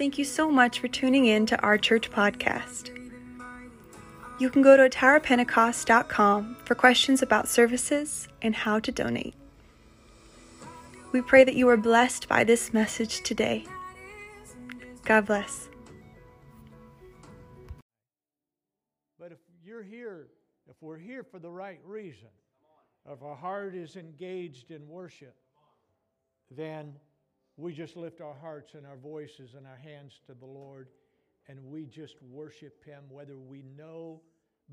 Thank you so much for tuning in to our church podcast. You can go to atarapentecost.com for questions about services and how to donate. We pray that you are blessed by this message today. God bless. But if you're here, if we're here for the right reason, if our heart is engaged in worship, then we just lift our hearts and our voices and our hands to the Lord and we just worship Him whether we know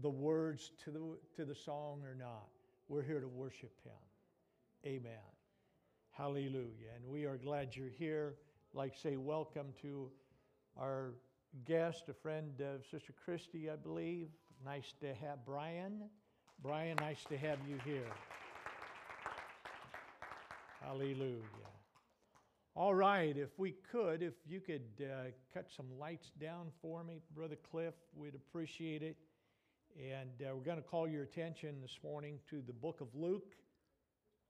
the words to the, to the song or not. We're here to worship Him. Amen. Hallelujah. And we are glad you're here. Like say welcome to our guest, a friend of Sister Christy, I believe. Nice to have Brian. Brian, nice to have you here. Hallelujah. All right, if we could, if you could uh, cut some lights down for me, Brother Cliff, we'd appreciate it. And uh, we're going to call your attention this morning to the book of Luke,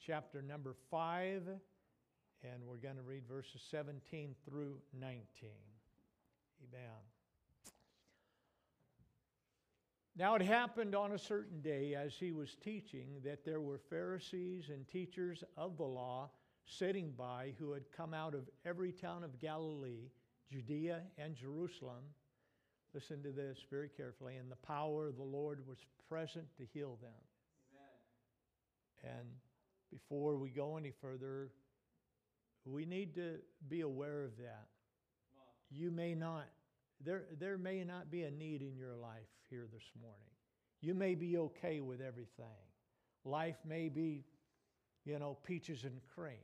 chapter number 5, and we're going to read verses 17 through 19. Amen. Now it happened on a certain day as he was teaching that there were Pharisees and teachers of the law sitting by who had come out of every town of Galilee, Judea, and Jerusalem. Listen to this very carefully. And the power of the Lord was present to heal them. Amen. And before we go any further, we need to be aware of that. You may not, there, there may not be a need in your life here this morning. You may be okay with everything. Life may be, you know, peaches and cream.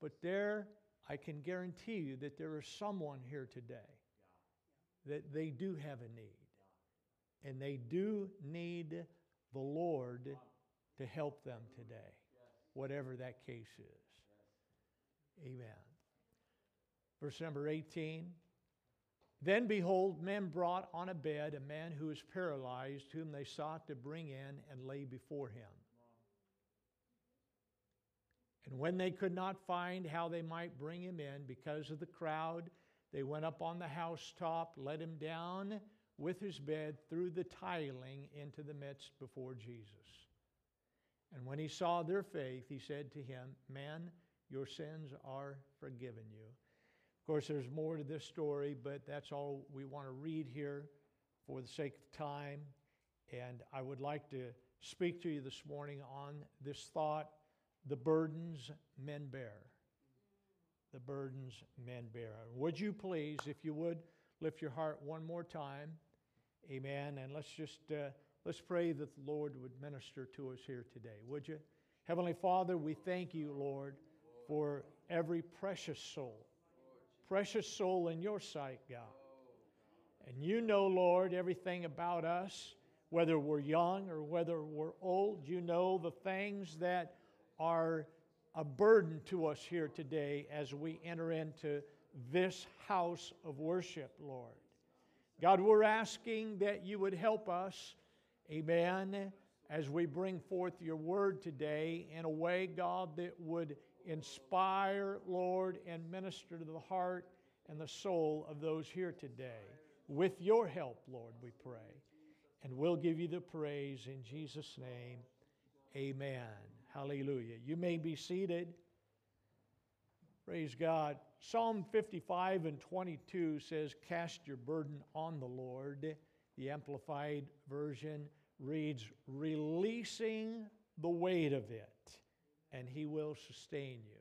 But there, I can guarantee you that there is someone here today that they do have a need. And they do need the Lord to help them today, whatever that case is. Amen. Verse number 18. Then behold, men brought on a bed a man who was paralyzed, whom they sought to bring in and lay before him. And when they could not find how they might bring him in because of the crowd, they went up on the housetop, let him down with his bed through the tiling into the midst before Jesus. And when he saw their faith, he said to him, Man, your sins are forgiven you. Of course, there's more to this story, but that's all we want to read here for the sake of time. And I would like to speak to you this morning on this thought the burdens men bear. The burdens men bear. Would you please, if you would, lift your heart one more time? Amen. And let's just uh, let's pray that the Lord would minister to us here today. Would you? Heavenly Father, we thank you, Lord, for every precious soul. Precious soul in your sight, God. And you know, Lord, everything about us, whether we're young or whether we're old. You know the things that are a burden to us here today as we enter into this house of worship, Lord. God, we're asking that you would help us, amen, as we bring forth your word today in a way, God, that would inspire, Lord, and minister to the heart and the soul of those here today. With your help, Lord, we pray. And we'll give you the praise in Jesus' name. Amen. Hallelujah. You may be seated. Praise God. Psalm 55 and 22 says, Cast your burden on the Lord. The Amplified Version reads, Releasing the weight of it, and He will sustain you.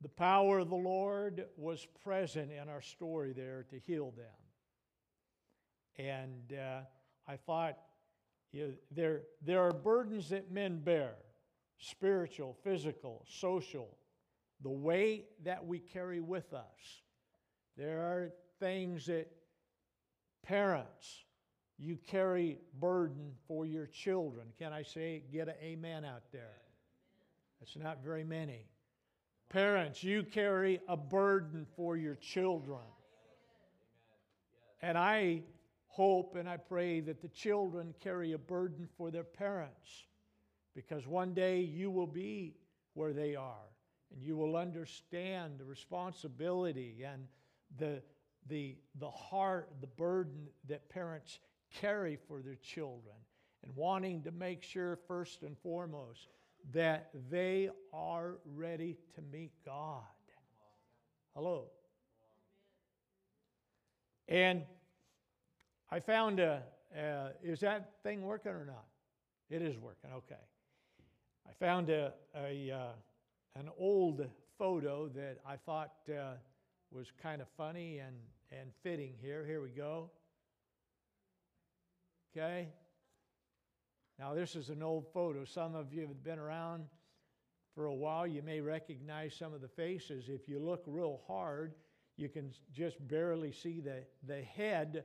The power of the Lord was present in our story there to heal them. And uh, I thought you know, there, there are burdens that men bear spiritual, physical, social, the weight that we carry with us. There are things that parents, you carry burden for your children. Can I say, get an amen out there? That's not very many. Parents, you carry a burden for your children. And I hope and I pray that the children carry a burden for their parents because one day you will be where they are and you will understand the responsibility and the, the, the heart, the burden that parents carry for their children, and wanting to make sure, first and foremost, that they are ready to meet God. Hello. And I found a, is that thing working or not? It is working, okay. I found a, a uh, an old photo that I thought uh, was kind of funny and, and fitting here. Here we go. Okay? Now, this is an old photo. Some of you have been around for a while. You may recognize some of the faces. If you look real hard, you can just barely see the, the head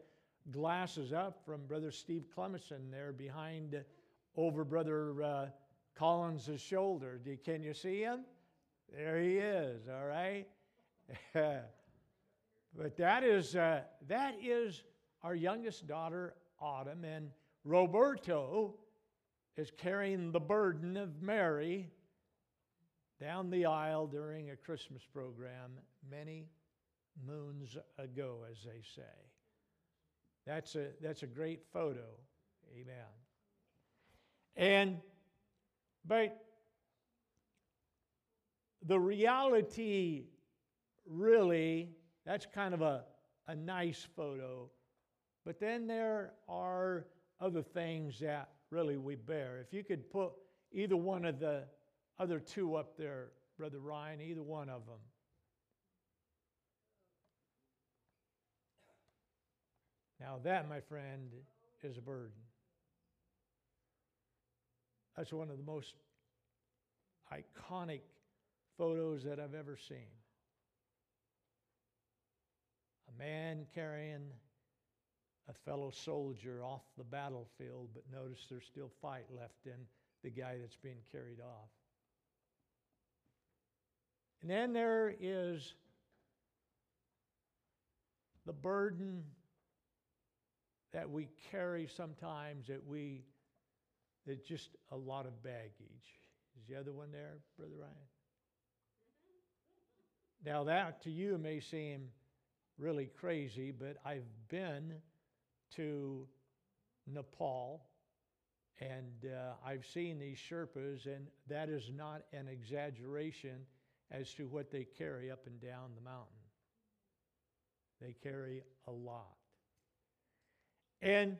glasses up from Brother Steve Clemenson there behind over Brother uh, Collins' shoulder. Can you see him? There he is, all right? but that is, uh, that is our youngest daughter, Autumn, and Roberto is carrying the burden of Mary down the aisle during a Christmas program many moons ago, as they say. That's a, that's a great photo. Amen. And, but the reality really, that's kind of a, a nice photo. But then there are other things that really we bear. If you could put either one of the other two up there, Brother Ryan, either one of them. Now, that, my friend, is a burden. That's one of the most iconic photos that I've ever seen. A man carrying a fellow soldier off the battlefield, but notice there's still fight left in the guy that's being carried off. And then there is the burden that we carry sometimes that we that just a lot of baggage. Is the other one there, Brother Ryan? Now that to you may seem really crazy, but I've been to Nepal and uh, I've seen these Sherpas, and that is not an exaggeration as to what they carry up and down the mountain. They carry a lot. And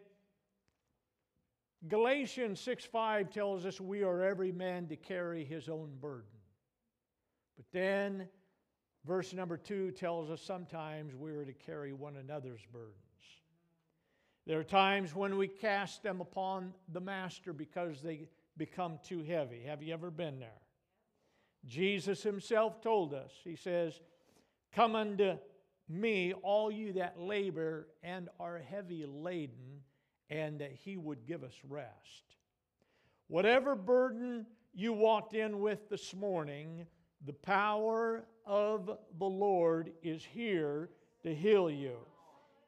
Galatians 6 5 tells us we are every man to carry his own burden. But then verse number 2 tells us sometimes we are to carry one another's burdens. There are times when we cast them upon the master because they become too heavy. Have you ever been there? Jesus himself told us, He says, Come unto me, all you that labor and are heavy laden, and that He would give us rest. Whatever burden you walked in with this morning, the power of the Lord is here to heal you.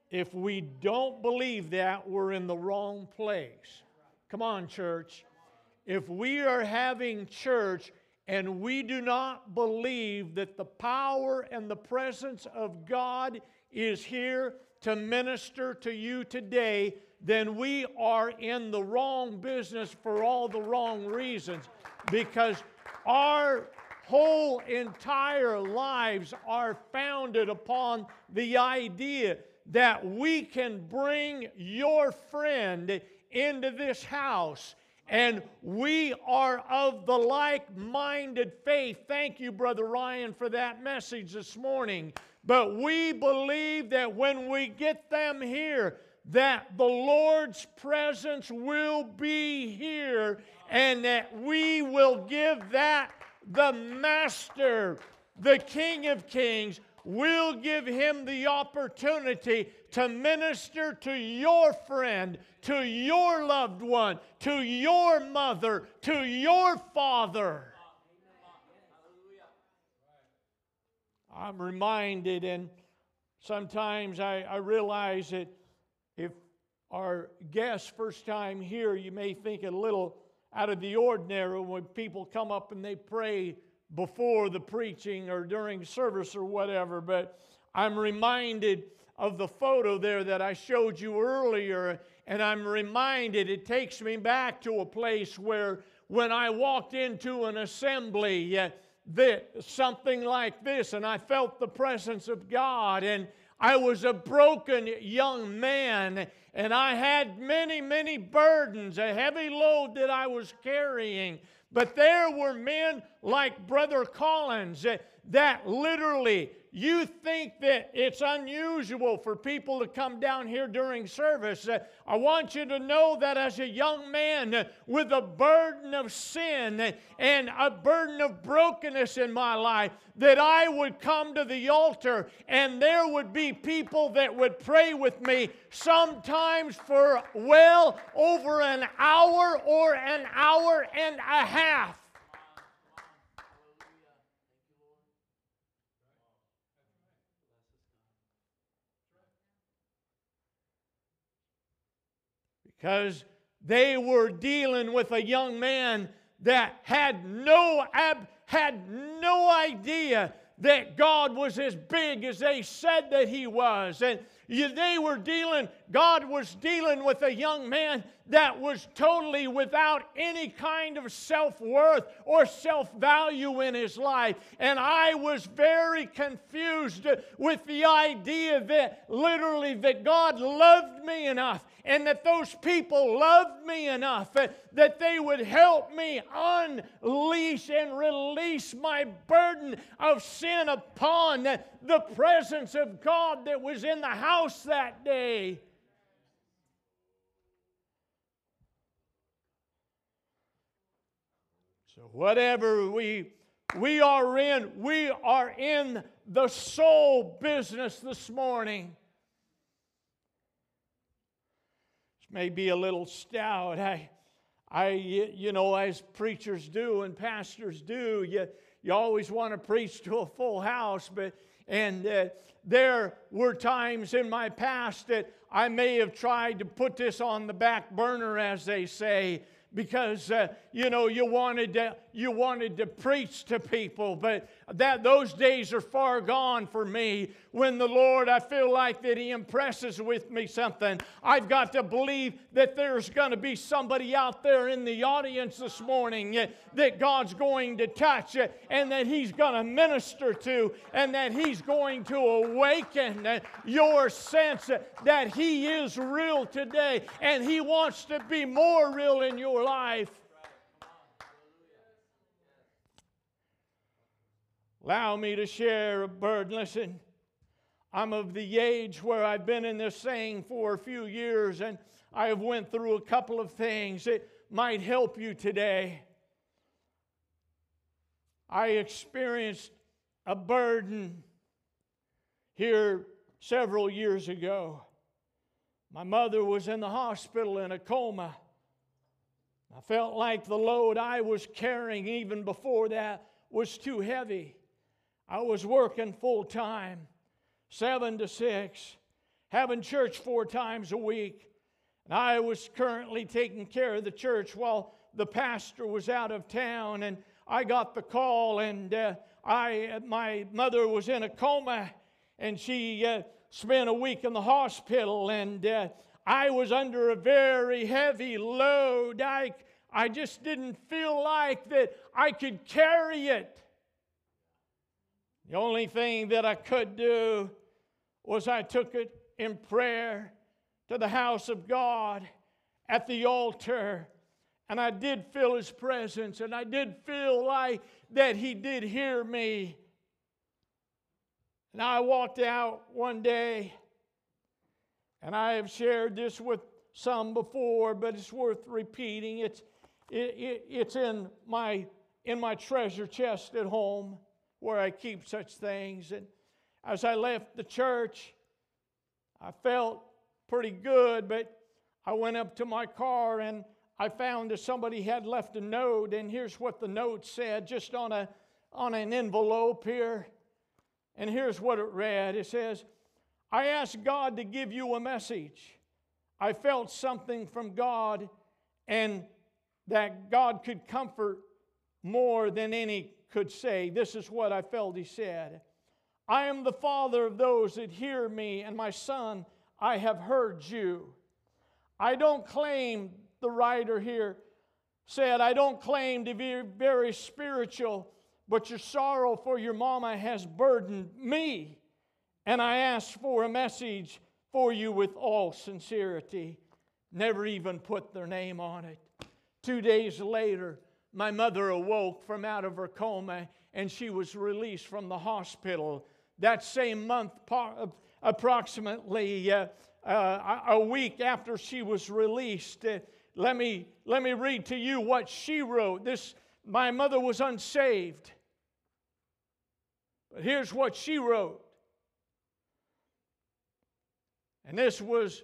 If we don't believe that, we're in the wrong place. Come on, church. If we are having church and we do not believe that the power and the presence of God is here to minister to you today, then we are in the wrong business for all the wrong reasons. Because our whole entire lives are founded upon the idea that we can bring your friend into this house and we are of the like minded faith. Thank you, Brother Ryan, for that message this morning. But we believe that when we get them here, that the Lord's presence will be here and that we will give that the Master, the King of Kings, will give him the opportunity to minister to your friend, to your loved one, to your mother, to your father. I'm reminded, and sometimes I, I realize that if our guests first time here, you may think a little out of the ordinary when people come up and they pray before the preaching or during service or whatever, but I'm reminded of the photo there that I showed you earlier, and I'm reminded it takes me back to a place where when I walked into an assembly, uh, that something like this, and I felt the presence of God, and I was a broken young man, and I had many, many burdens, a heavy load that I was carrying. But there were men like Brother Collins that, literally you think that it's unusual for people to come down here during service. Uh, I want you to know that as a young man with a burden of sin and a burden of brokenness in my life, that I would come to the altar and there would be people that would pray with me, sometimes for well over an hour or an hour and a half. Because they were dealing with a young man that had no ab- had no idea that God was as big as they said that he was. And they were dealing God was dealing with a young man that was totally without any kind of self worth or self value in his life. And I was very confused with the idea that literally that God loved me enough and that those people loved me enough that they would help me unleash and release my burden of sin upon the presence of God that was in the house that day. Whatever we, we are in, we are in the soul business this morning. This may be a little stout. I, I, you know, as preachers do and pastors do, you, you always want to preach to a full house, but and uh, there were times in my past that I may have tried to put this on the back burner, as they say, because uh, you know you wanted to you wanted to preach to people but that those days are far gone for me. When the lord i feel like that he impresses with me something. I've got to believe that there's going to be somebody out there in the audience this morning uh, that god's going to touch uh, and that he's going to minister to and that he's going to awaken uh, your sense that he is real today and he wants to be more real in your life Allow me to share a burden. Listen, I'm of the age where I've been in this thing for a few years and I have went through a couple of things that might help you today. I experienced a burden here several years ago. My mother was in the hospital in a coma. I felt like the load I was carrying even before that was too heavy. I was working full time, seven to six, having church four times a week. And I was currently taking care of the church while the pastor was out of town. And I got the call, and uh, I, my mother was in a coma, and she uh, spent a week in the hospital. And uh, I was under a very heavy load. I, I just didn't feel like that I could carry it. The only thing that I could do was I took it in prayer to the house of God at the altar. And I did feel his presence, and I did feel like that he did hear me. And I walked out one day, and I have shared this with some before, but it's worth repeating. It's, it, it, it's in, my, in my treasure chest at home where I keep such things. And as I left the church, I felt pretty good, but I went up to my car and I found that somebody had left a note, and here's what the note said, just on, a, on an envelope here. And here's what it read it says, I asked God to give you a message. I felt something from God, and that God could comfort more than any could say. This is what I felt he said I am the father of those that hear me, and my son, I have heard you. I don't claim, the writer here said, I don't claim to be very spiritual, but your sorrow for your mama has burdened me. And I ask for a message for you with all sincerity. Never even put their name on it. Two days later, my mother awoke from out of her coma and she was released from the hospital. That same month, approximately uh, uh, a week after she was released, uh, let me, let me read to you what she wrote. This, my mother was unsaved. But here's what she wrote. And this was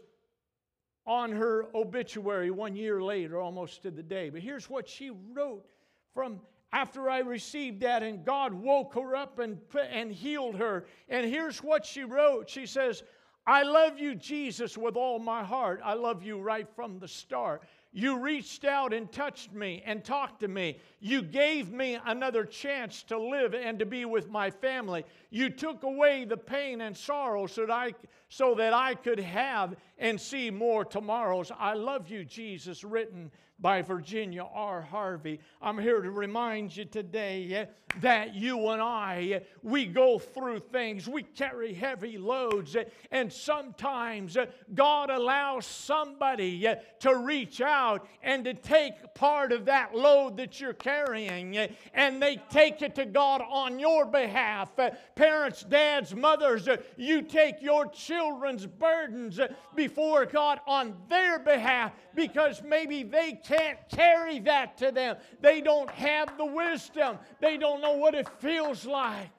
on her obituary one year later, almost to the day. But here's what she wrote from after I received that, and God woke her up and, and healed her. And here's what she wrote She says, I love you, Jesus, with all my heart. I love you right from the start. You reached out and touched me and talked to me. You gave me another chance to live and to be with my family. You took away the pain and sorrow so that I, so that I could have and see more tomorrows. I love you, Jesus, written by Virginia R. Harvey. I'm here to remind you today eh, that you and I, eh, we go through things, we carry heavy loads, eh, and sometimes God allows somebody to reach out and to take part of that load that you're carrying, and they take it to God on your behalf. Parents, dads, mothers, you take your children's burdens before God on their behalf because maybe they can't carry that to them. They don't have the wisdom, they don't know what it feels like.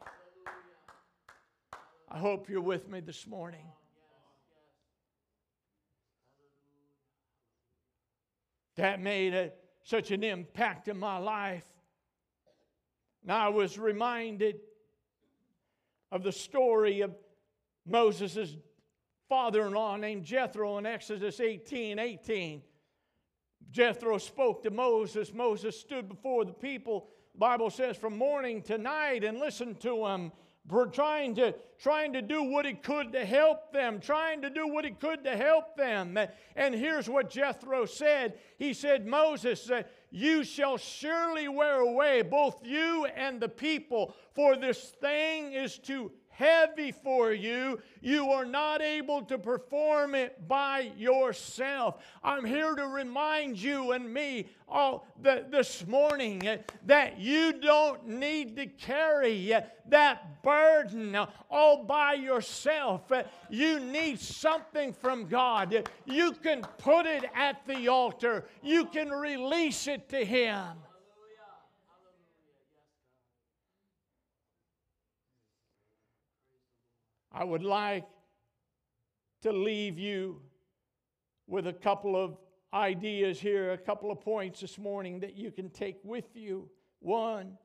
I hope you're with me this morning. That made a, such an impact in my life. Now I was reminded of the story of Moses' father in law named Jethro in Exodus 18 18. Jethro spoke to Moses. Moses stood before the people, Bible says, from morning to night and listened to them, trying to, trying to do what he could to help them, trying to do what he could to help them. And here's what Jethro said He said, Moses, uh, you shall surely wear away, both you and the people, for this thing is to heavy for you. You are not able to perform it by yourself. I'm here to remind you and me all the, this morning that you don't need to carry that burden all by yourself. You need something from God. You can put it at the altar, you can release it to Him. I would like to leave you with a couple of ideas here, a couple of points this morning that you can take with you. One,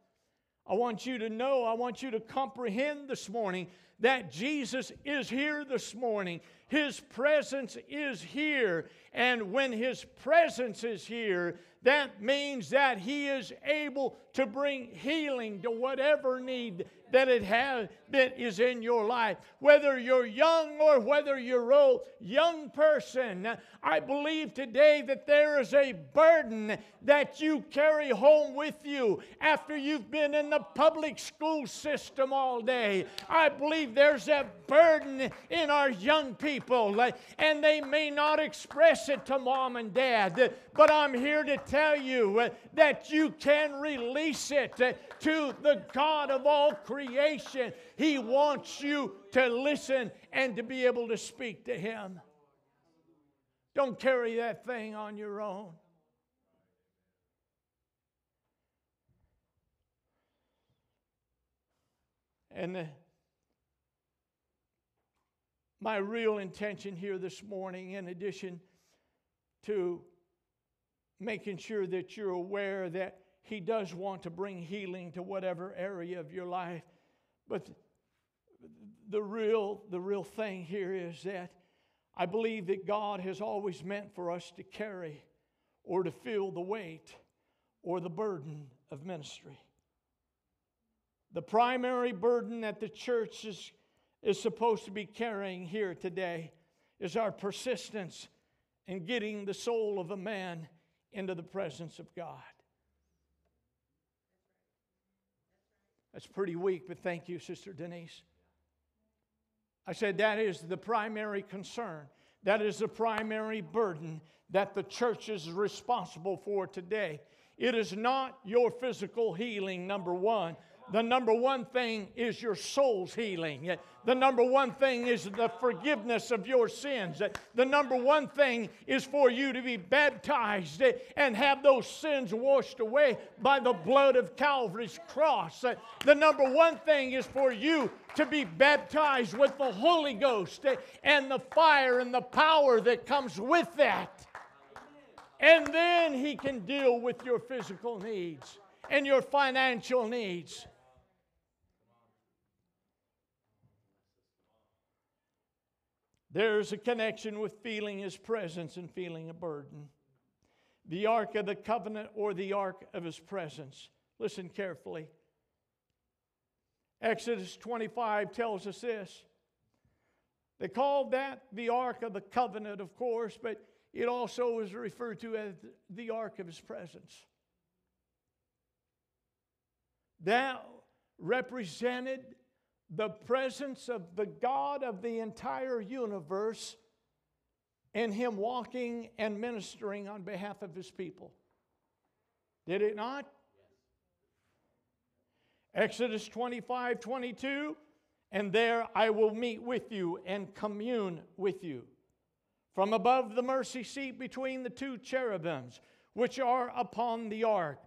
I want you to know, I want you to comprehend this morning that Jesus is here this morning. His presence is here. And when His presence is here, that means that He is able to bring healing to whatever need that it has that is in your life. Whether you're young or whether you're old, young person, I believe today that there is a burden that you carry home with you after you've been in the public school system all day. I believe there's a burden in our young people, and they may not express it to mom and dad, but I'm here to tell you uh, that you can release it uh, to the God of all creation. He wants you to listen and to be able to speak to Him. Don't carry that thing on your own. And the, my real intention here this morning, in addition to making sure that you're aware that He does want to bring healing to whatever area of your life, but the real, the real thing here is that I believe that God has always meant for us to carry or to feel the weight or the burden of ministry. The primary burden that the church is, is supposed to be carrying here today is our persistence in getting the soul of a man into the presence of God. That's pretty weak, but thank you, Sister Denise. I said that is the primary concern. That is the primary burden that the church is responsible for today. It is not your physical healing, number one. The number one thing is your soul's healing. The number one thing is the forgiveness of your sins. The number one thing is for you to be baptized and have those sins washed away by the blood of Calvary's cross. The number one thing is for you to be baptized with the Holy Ghost and the fire and the power that comes with that. And then He can deal with your physical needs and your financial needs. There's a connection with feeling his presence and feeling a burden. The Ark of the Covenant or the Ark of his presence. Listen carefully. Exodus 25 tells us this. They called that the Ark of the Covenant, of course, but it also is referred to as the Ark of his presence. That represented the presence of the God of the entire universe and Him walking and ministering on behalf of His people. Did it not? Exodus 25 22, and there I will meet with you and commune with you. From above the mercy seat between the two cherubims, which are upon the ark.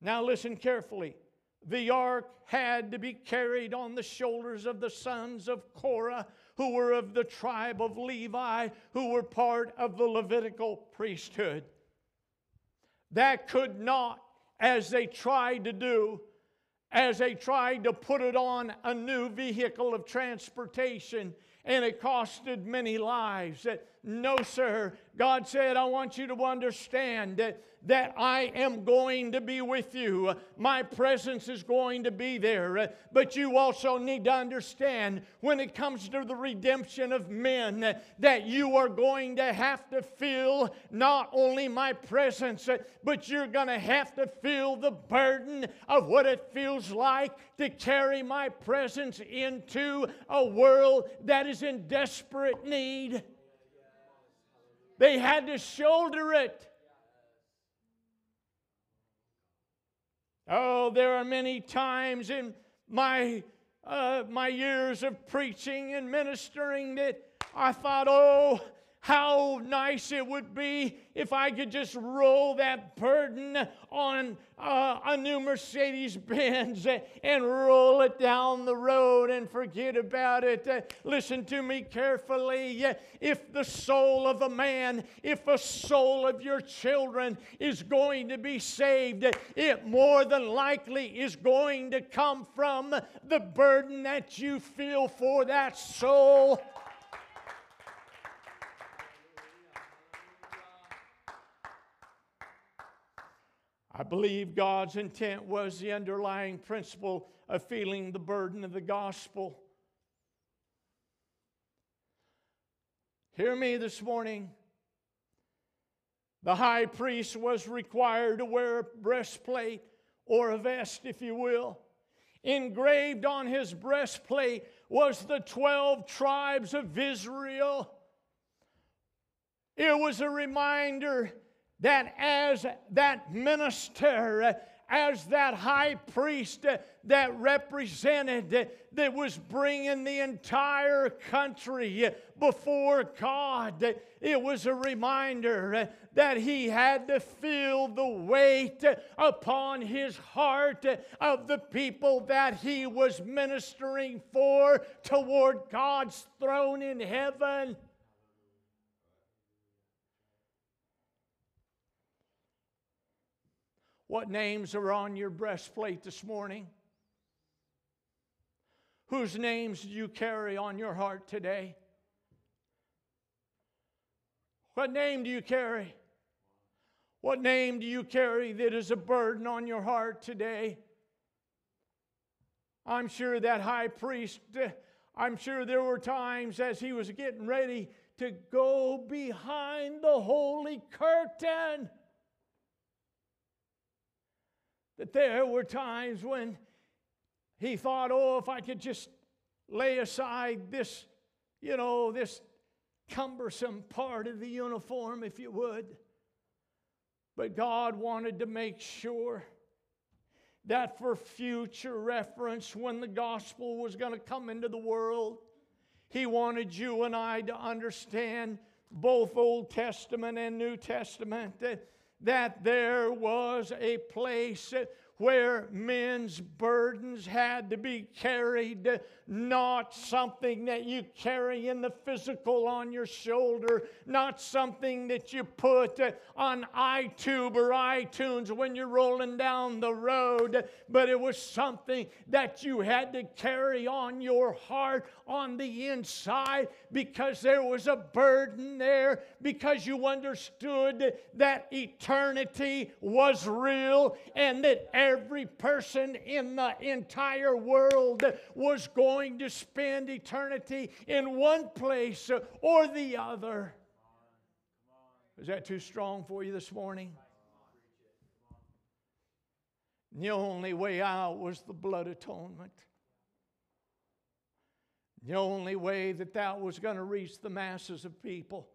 Now listen carefully. The ark had to be carried on the shoulders of the sons of Korah, who were of the tribe of Levi, who were part of the Levitical priesthood. That could not, as they tried to do, as they tried to put it on a new vehicle of transportation, and it costed many lives. No, sir. God said, I want you to understand that I am going to be with you. My presence is going to be there. But you also need to understand when it comes to the redemption of men that you are going to have to feel not only my presence, but you're going to have to feel the burden of what it feels like to carry my presence into a world that is in desperate need. They had to shoulder it. Oh, there are many times in my, uh, my years of preaching and ministering that I thought, oh, how nice it would be if I could just roll that burden on uh, a new Mercedes Benz and roll it down the road and forget about it. Uh, listen to me carefully. If the soul of a man, if a soul of your children is going to be saved, it more than likely is going to come from the burden that you feel for that soul. I believe God's intent was the underlying principle of feeling the burden of the gospel. Hear me this morning. The high priest was required to wear a breastplate or a vest, if you will. Engraved on his breastplate was the 12 tribes of Israel. It was a reminder that as that minister, as that high priest that represented, that was bringing the entire country before God, it was a reminder that he had to feel the weight upon his heart of the people that he was ministering for toward God's throne in heaven. What names are on your breastplate this morning? Whose names do you carry on your heart today? What name do you carry? What name do you carry that is a burden on your heart today? I'm sure that high priest, I'm sure there were times as he was getting ready to go behind the holy curtain. That there were times when he thought, oh, if I could just lay aside this, you know, this cumbersome part of the uniform, if you would. But God wanted to make sure that for future reference, when the gospel was going to come into the world, He wanted you and I to understand both Old Testament and New Testament that, that there was a place where men's burdens had to be carried, not something that you carry in the physical on your shoulder, not something that you put uh, on iTube or iTunes when you're rolling down the road, but it was something that you had to carry on your heart on the inside because there was a burden there, because you understood that eternity was real and that every person in the entire world was going to spend eternity in one place or the other. Is that too strong for you this morning? The only way out was the blood atonement. The only way that that was going to reach the masses of people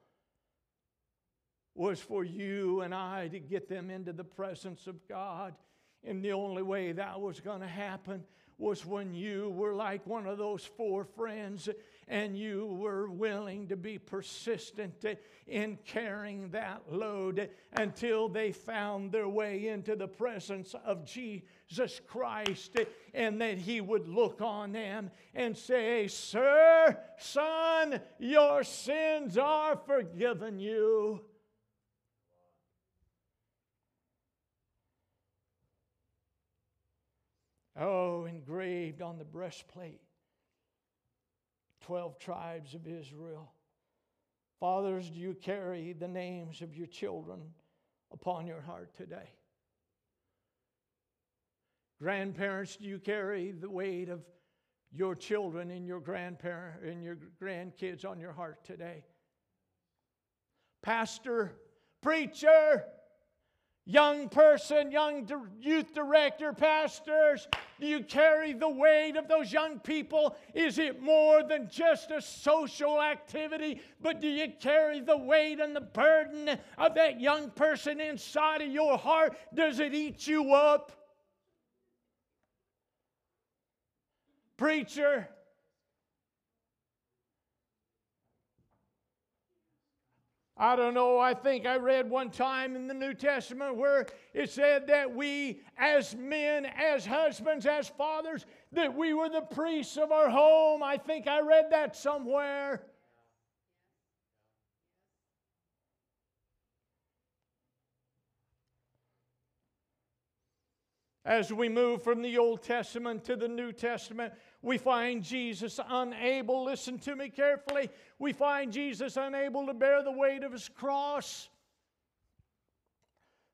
was for you and I to get them into the presence of God. And the only way that was going to happen was when you were like one of those four friends and you were willing to be persistent in carrying that load until they found their way into the presence of Jesus Christ and that He would look on them and say, Sir, son, your sins are forgiven you. Oh, engraved on the breastplate 12 tribes of Israel. Fathers, do you carry the names of your children upon your heart today? Grandparents, do you carry the weight of your children and your grandparent and your grandkids on your heart today? Pastor, preacher, Young person, young youth director, pastors, do you carry the weight of those young people? Is it more than just a social activity, but do you carry the weight and the burden of that young person inside of your heart? Does it eat you up? Preacher, I don't know, I think I read one time in the New Testament where it said that we, as men, as husbands, as fathers, that we were the priests of our home. I think I read that somewhere. As we move from the Old Testament to the New Testament, we find Jesus unable, listen to me carefully, we find Jesus unable to bear the weight of his cross.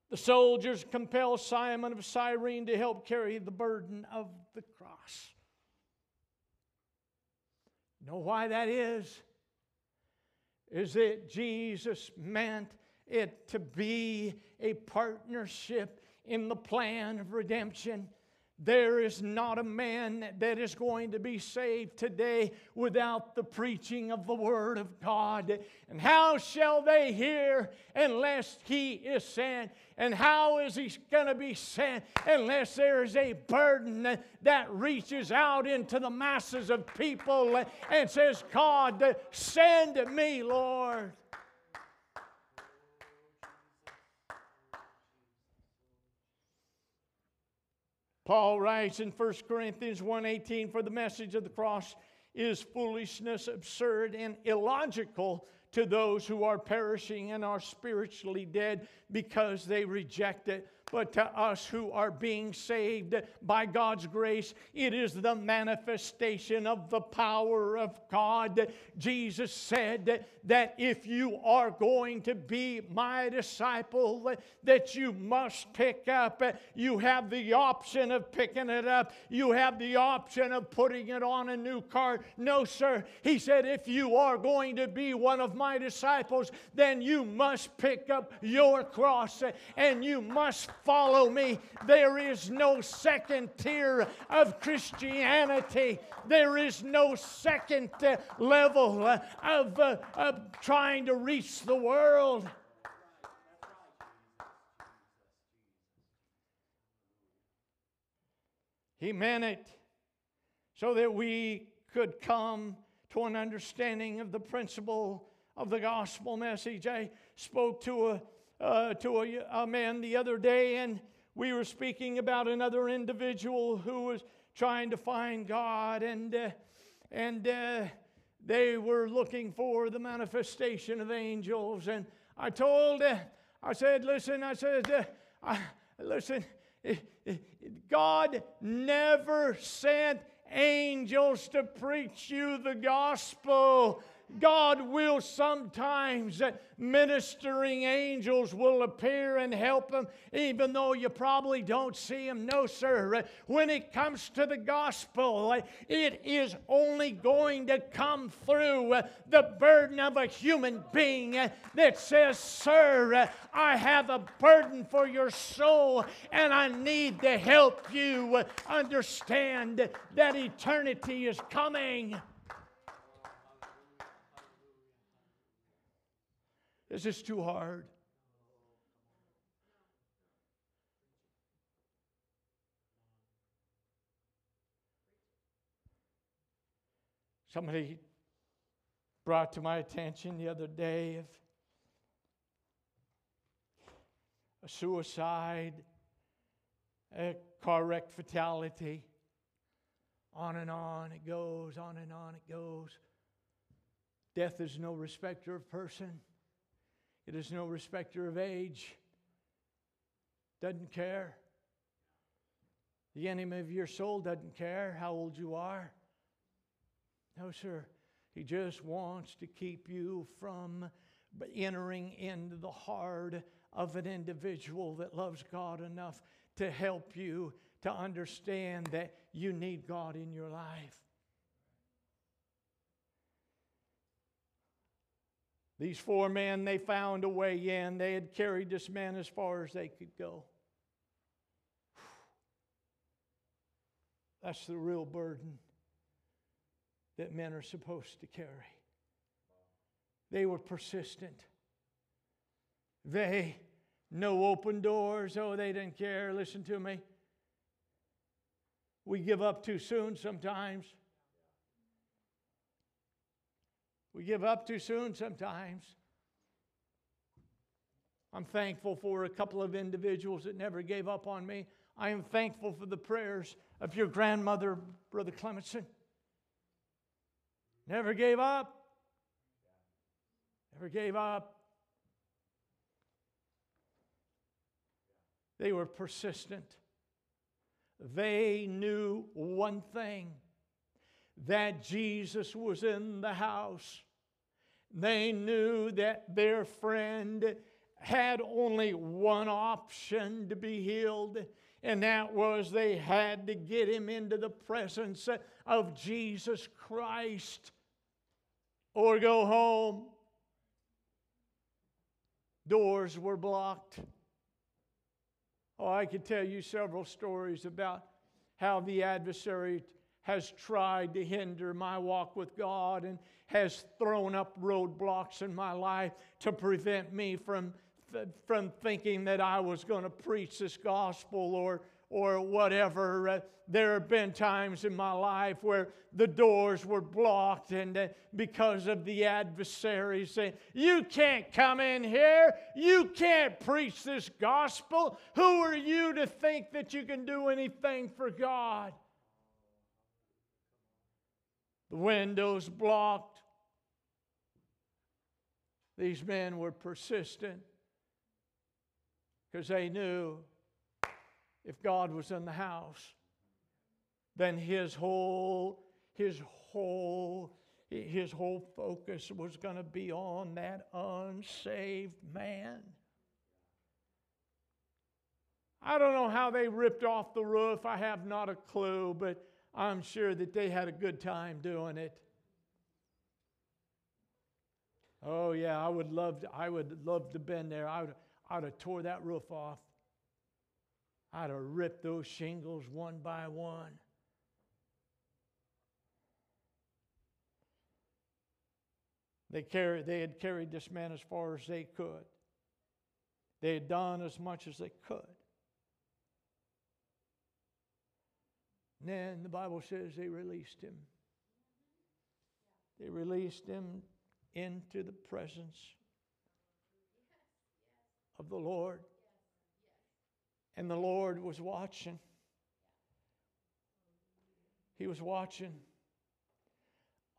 The soldiers compel Simon of Cyrene to help carry the burden of the cross. Know why that is? Is that Jesus meant it to be a partnership in the plan of redemption. There is not a man that is going to be saved today without the preaching of the Word of God. And how shall they hear unless He is sent? And how is He going to be sent unless there is a burden that reaches out into the masses of people and says, God, send me, Lord? Paul writes in 1 Corinthians 1:18 for the message of the cross is foolishness, absurd and illogical to those who are perishing and are spiritually dead because they reject it. But to us who are being saved by God's grace, it is the manifestation of the power of God. Jesus said that if you are going to be my disciple, that you must pick up. You have the option of picking it up, you have the option of putting it on a new cart. No, sir. He said, if you are going to be one of my disciples, then you must pick up your cross and you must follow me. There is no second tier of Christianity. There is no second uh, level uh, of, uh, of trying to reach the world. He meant it so that we could come to an understanding of the principle of the gospel message. I spoke to a uh, to a, a, man the other day, and we were speaking about another individual who was trying to find God, and uh, and uh, they were looking for the manifestation of angels. And I told, uh, I said, listen, I said, uh, I, listen, God never sent angels to preach you the gospel. God will sometimes, uh, ministering angels will appear and help them, even though you probably don't see them. No, sir. Uh, when it comes to the gospel, uh, it is only going to come through the burden of a human being that says, Sir, I have a burden for your soul, and I need to help you understand that eternity is coming. This too hard. Somebody brought to my attention the other day of a suicide, a car wreck fatality. On and on it goes, on and on it goes. Death is no respecter of person. It is no respecter of age, doesn't care. The enemy of your soul doesn't care how old you are. No, sir. He just wants to keep you from entering into the heart of an individual that loves God enough to help you to understand that you need God in your life. These four men, they found a way in. They had carried this man as far as they could go. That's the real burden that men are supposed to carry. They were persistent. They, no open doors. Oh, they didn't care. Listen to me. We give up too soon sometimes. We give up too soon sometimes. I'm thankful for a couple of individuals that never gave up on me. I am thankful for the prayers of your grandmother, Brother Clementson. Never gave up. Never gave up. They were persistent. They knew one thing that Jesus was in the house. They knew that their friend had only one option to be healed, and that was they had to get him into the presence of Jesus Christ or go home. Doors were blocked. Oh, I could tell you several stories about how the adversary has tried to hinder my walk with God and has thrown up roadblocks in my life to prevent me from, from thinking that I was going to preach this gospel or, or whatever. Uh, there have been times in my life where the doors were blocked, and uh, because of the adversary saying, You can't come in here, you can't preach this gospel. Who are you to think that you can do anything for God? The windows blocked, these men were persistent because they knew if God was in the house, then his whole, his whole, his whole focus was going to be on that unsaved man. I don't know how they ripped off the roof. I have not a clue, but I'm sure that they had a good time doing it. Oh yeah, I would love to, I would love to been there. I would I'd have tore that roof off. I'd have ripped those shingles one by one. They, carried, they had carried this man as far as they could. They had done as much as they could. And then the Bible says they released him. They released him into the presence of the Lord. And the Lord was watching. He was watching.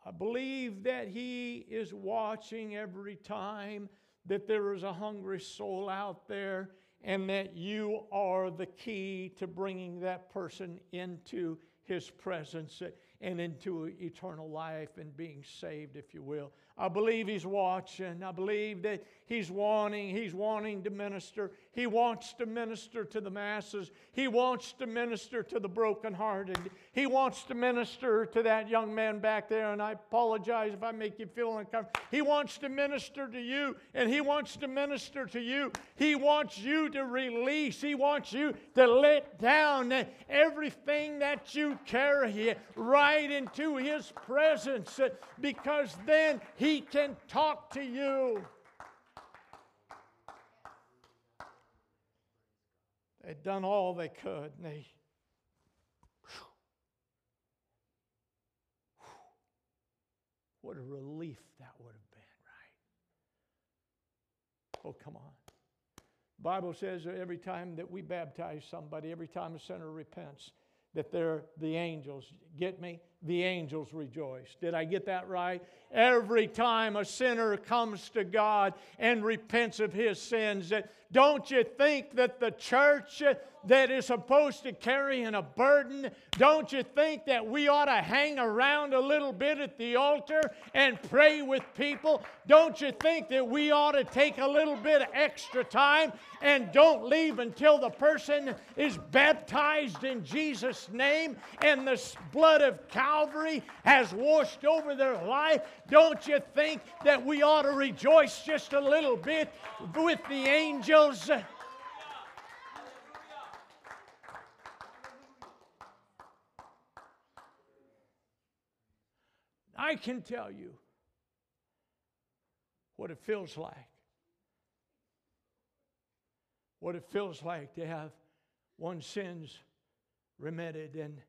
I believe that He is watching every time that there is a hungry soul out there and that you are the key to bringing that person into His presence and into eternal life and being saved, if you will. I believe he's watching. I believe that he's wanting, he's wanting to minister. He wants to minister to the masses. He wants to minister to the brokenhearted. He wants to minister to that young man back there, and I apologize if I make you feel uncomfortable. He wants to minister to you, and he wants to minister to you. He wants you to release. He wants you to let down everything that you carry right into his presence because then he he can talk to you. They'd done all they could, and they. What a relief that would have been, right? Oh, come on. Bible says every time that we baptize somebody, every time a sinner repents, that they're the angels. Get me? The angels rejoice. Did I get that right? Every time a sinner comes to God and repents of his sins, don't you think that the church that is supposed to carry in a burden, don't you think that we ought to hang around a little bit at the altar and pray with people? Don't you think that we ought to take a little bit of extra time and don't leave until the person is baptized in Jesus' name and the blood of Calvary has washed over their life? Don't you think that we ought to rejoice just a little bit with the angels? I can tell you what it feels like. What it feels like to have one's sins remitted and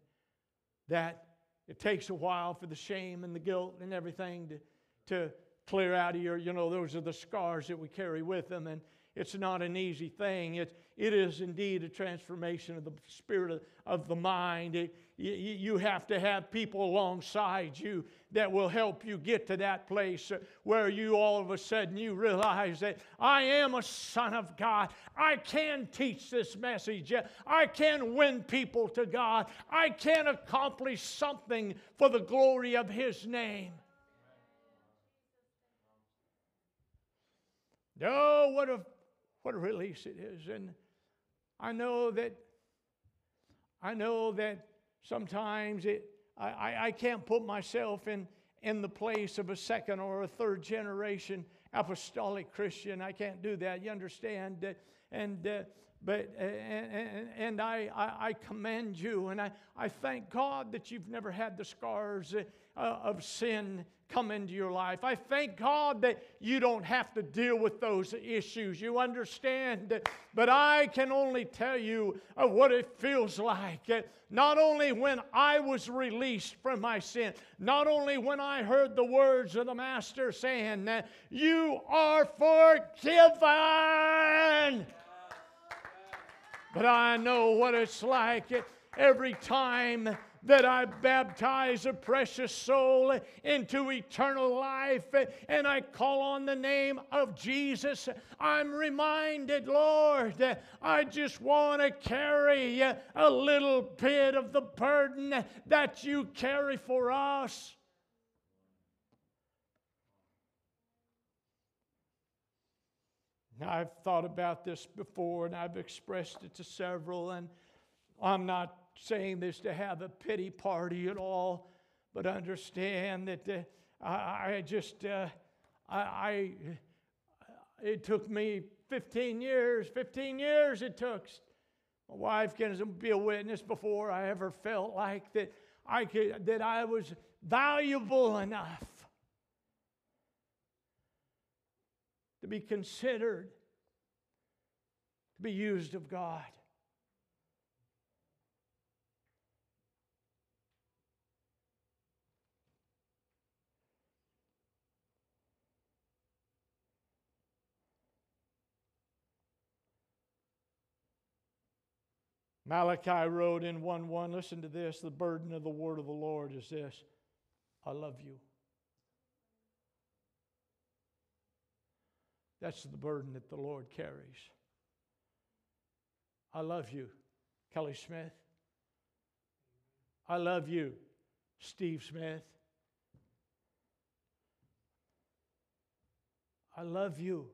that it takes a while for the shame and the guilt and everything to, to clear out of your, you know, those are the scars that we carry with them. And it's not an easy thing. It, it is indeed a transformation of the spirit of, of the mind. It, you, have to have people alongside you that will help you get to that place where you all of a sudden you realize that I am a son of God. I can teach this message. I can win people to God. I can accomplish something for the glory of His name. Oh, what a what a release it is. And I know that I know that sometimes it I, I can't put myself in, in the place of a second or a third generation apostolic Christian. I can't do that. You understand? And uh, but and, and I, I, I commend you and I, I thank God that you've never had the scars uh, of sin come into your life. I thank God that you don't have to deal with those issues. You understand? But I can only tell you what it feels like. Not only when I was released from my sin, not only when I heard the words of the Master saying that you are forgiven. But I know what it's like every time that I baptize a precious soul into eternal life and I call on the name of Jesus, I'm reminded, Lord, I just want to carry a little bit of the burden that you carry for us. I've thought about this before and I've expressed it to several, and I'm not saying this to have a pity party at all, but understand that uh, I, just, uh, I, I, it took me 15 years, 15 years it took. My wife can be a witness before I ever felt like that I could, that I was valuable enough to be considered, to be used of God. Malachi wrote in 1 1, listen to this the burden of the word of the Lord is this I love you. That's the burden that the Lord carries. I love you, Kelly Smith. I love you, Steve Smith. I love you.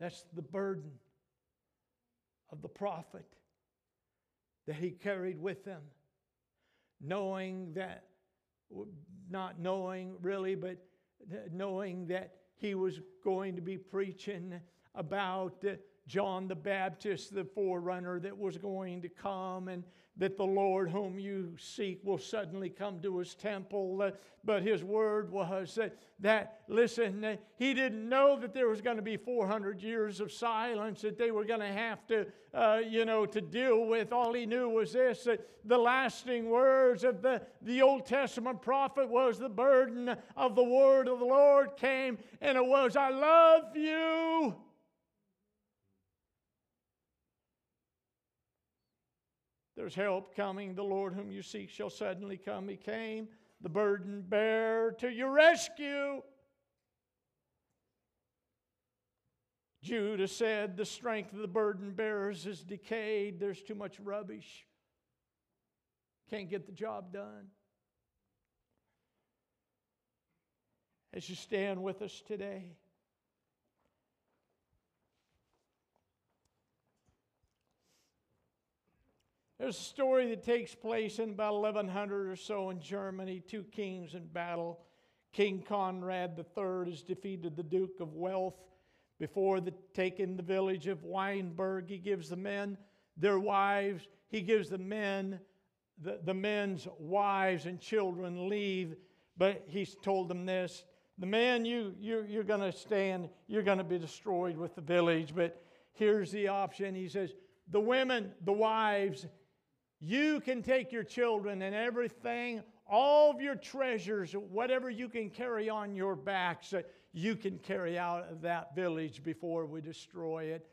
That's the burden of the prophet that he carried with him, knowing that, not knowing really, but knowing that he was going to be preaching about uh, John the Baptist, the forerunner that was going to come, and that the Lord whom you seek will suddenly come to his temple. Uh, but his word was uh, that, listen, uh, he didn't know that there was going to be 400 years of silence that they were going to have to, uh, you know, to deal with. All he knew was this that the lasting words of the, the Old Testament prophet was the burden of the word of the Lord came, and it was, I love you. There's help coming. The Lord whom you seek shall suddenly come. He came, the burden bearer, to your rescue. Judah said, The strength of the burden bearers is decayed. There's too much rubbish. Can't get the job done. As you stand with us today, There's a story that takes place in about 1100 or so in Germany, two kings in battle. King Conrad III has defeated the Duke of Welf. Before the, taking the village of Weinsberg, he gives the men their wives, he gives the men, the, the men's wives and children leave, but he's told them this the men you, you you're going to stand you're going to be destroyed with the village but here's the option he says the women the wives you can take your children and everything, all of your treasures, whatever you can carry on your backs, you can carry out of that village before we destroy it.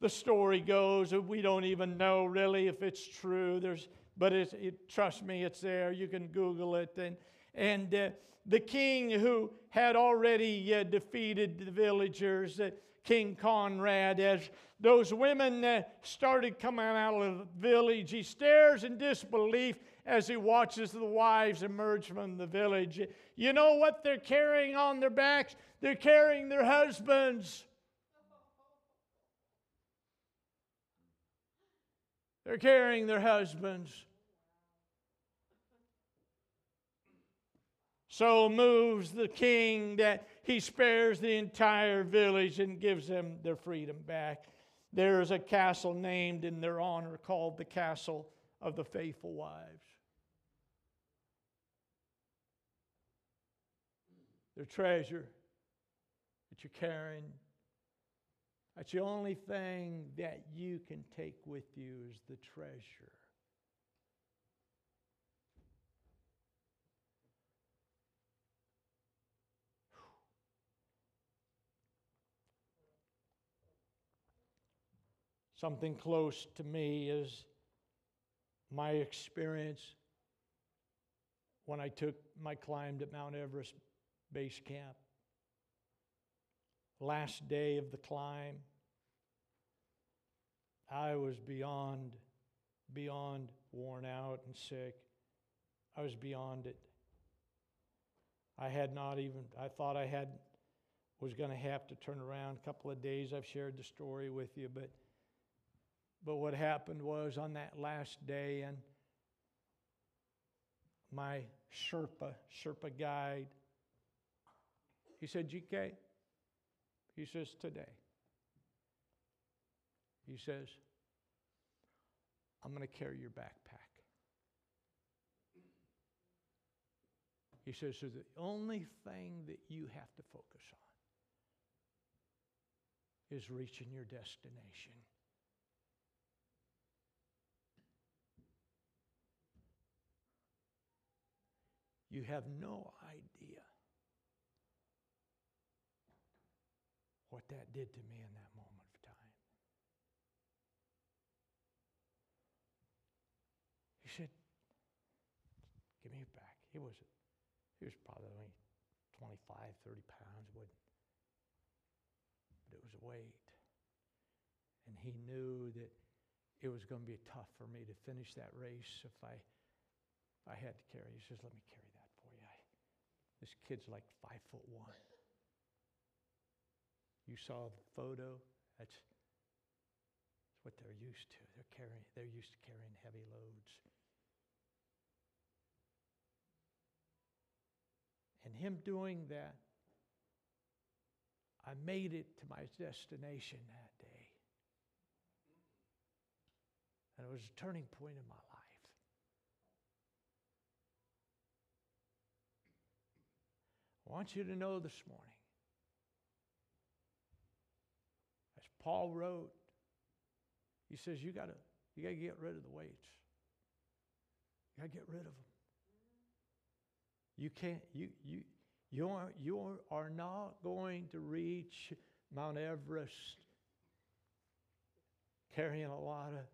The story goes, we don't even know really if it's true. There's, but it's, it, trust me, it's there. You can Google it. And, and uh, the king who had already uh, defeated the villagers, uh, King Conrad, as those women uh, started coming out of the village, he stares in disbelief as he watches the wives emerge from the village. You know what they're carrying on their backs? They're carrying their husbands. They're carrying their husbands. So moves the king that he spares the entire village and gives them their freedom back. There is a castle named in their honor called the Castle of the Faithful Wives. Their treasure that you're carrying, that's the only thing that you can take with you is the treasure. Something close to me is my experience when I took my climb to Mount Everest base camp. Last day of the climb, I was beyond, beyond worn out and sick. I was beyond it. I had not even, I thought I had, was going to have to turn around a couple of days. I've shared the story with you, but, but what happened was on that last day, and my Sherpa, Sherpa guide, he said, GK, he says, today. He says, I'm going to carry your backpack. He says, so the only thing that you have to focus on is reaching your destination. You have no idea what that did to me in that moment of time. He said, Give me it back. He was he was probably only 25, 30 pounds, but it was a weight. And he knew that it was going to be tough for me to finish that race if I if I had to carry. He says, Let me carry that for you. I, this kid's like five foot one. You saw the photo. That's, that's what they're used to. They're carrying. They're used to carrying heavy loads. And him doing that, I made it to my destination that day. And it was a turning point in my life. I want you to know this morning as Paul wrote, he says, you gotta, you gotta get rid of the weights. You gotta get rid of them. You can't, you, you, you are, you are not going to reach Mount Everest carrying a lot of,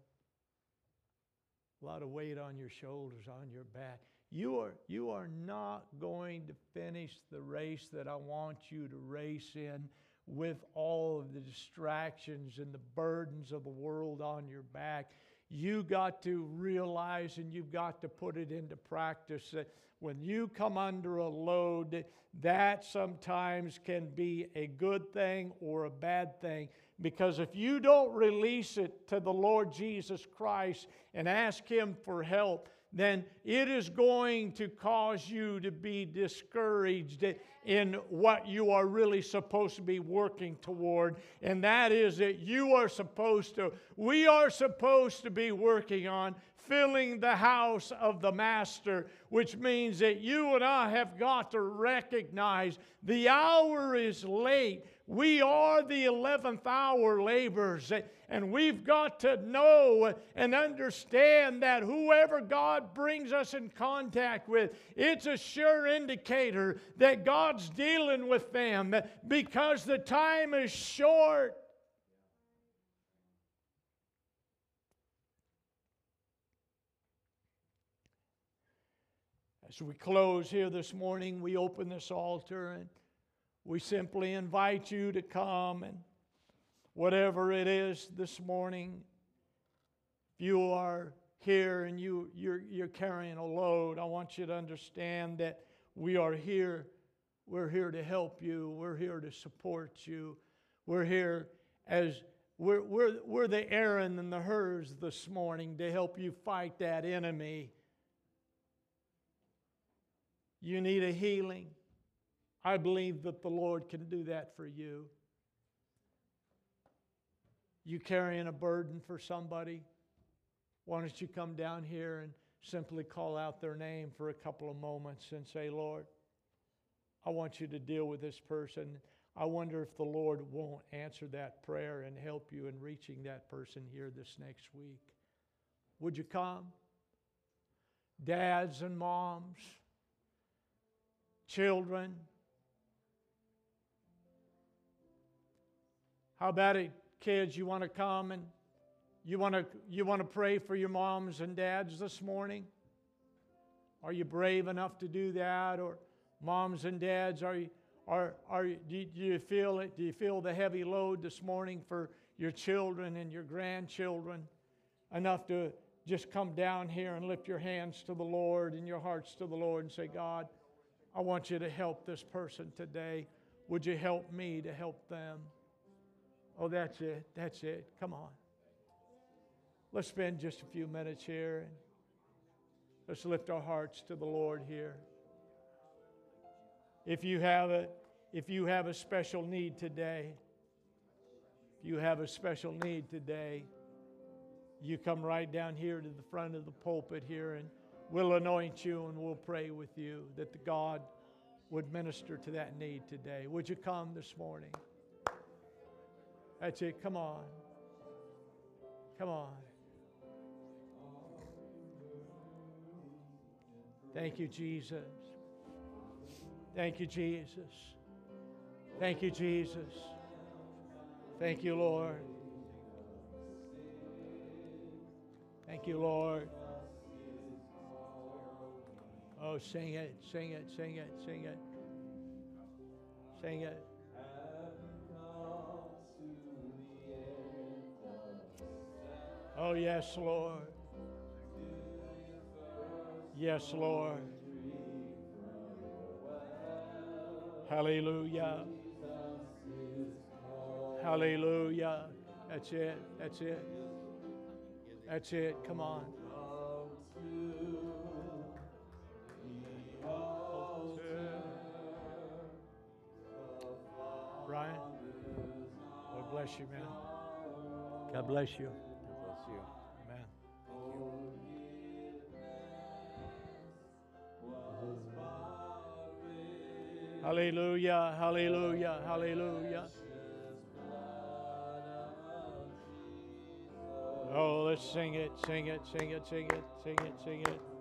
a lot of weight on your shoulders, on your back. You are, you are not going to finish the race that I want you to race in with all of the distractions and the burdens of the world on your back. You got to realize and you've got to put it into practice that when you come under a load, that sometimes can be a good thing or a bad thing. Because if you don't release it to the Lord Jesus Christ and ask Him for help, then it is going to cause you to be discouraged in what you are really supposed to be working toward. And that is that you are supposed to, we are supposed to be working on filling the house of the Master, which means that you and I have got to recognize the hour is late. We are the 11th hour laborers, and we've got to know and understand that whoever God brings us in contact with, it's a sure indicator that God's dealing with them because the time is short. As we close here this morning, we open this altar and we simply invite you to come and whatever it is this morning, if you are here and you, you're, you're carrying a load, I want you to understand that we are here. We're here to help you. We're here to support you. We're here as we're, we're, we're the Aaron and the Hurs this morning to help you fight that enemy. You need a healing. I believe that the Lord can do that for you. You carrying a burden for somebody? Why don't you come down here and simply call out their name for a couple of moments and say, Lord, I want you to deal with this person. I wonder if the Lord won't answer that prayer and help you in reaching that person here this next week. Would you come? Dads and moms, children, How about it, kids? You want to come and You want to you want to pray for your moms and dads this morning? Are you brave enough to do that? Or moms and dads, are you are, are do, you, feel it? Do you feel the heavy load this morning for your children and your grandchildren enough to just come down here and lift your hands to the Lord and your hearts to the Lord and say, God, I want you to help this person today. Would you help me to help them? Oh, that's it. That's it. Come on. Let's spend just a few minutes here and let's lift our hearts to the Lord here. If you have a, if you have a special need today, if you have a special need today, you come right down here to the front of the pulpit here and we'll anoint you and we'll pray with you that the God would minister to that need today. Would you come this morning? That's it. Come on. Come on. Thank you, Jesus. Thank you, Jesus. Thank you, Jesus. Thank you, Lord. Thank you, Lord. Oh, sing it, sing it, sing it, sing it. Sing it. Oh, yes, Lord. Yes, Lord. Hallelujah. Hallelujah. That's it. That's it. That's it. Come on. Brian, God bless you, man. God bless you. Hallelujah, hallelujah, hallelujah. Oh, let's sing it, sing it, sing it, sing it, sing it, sing it.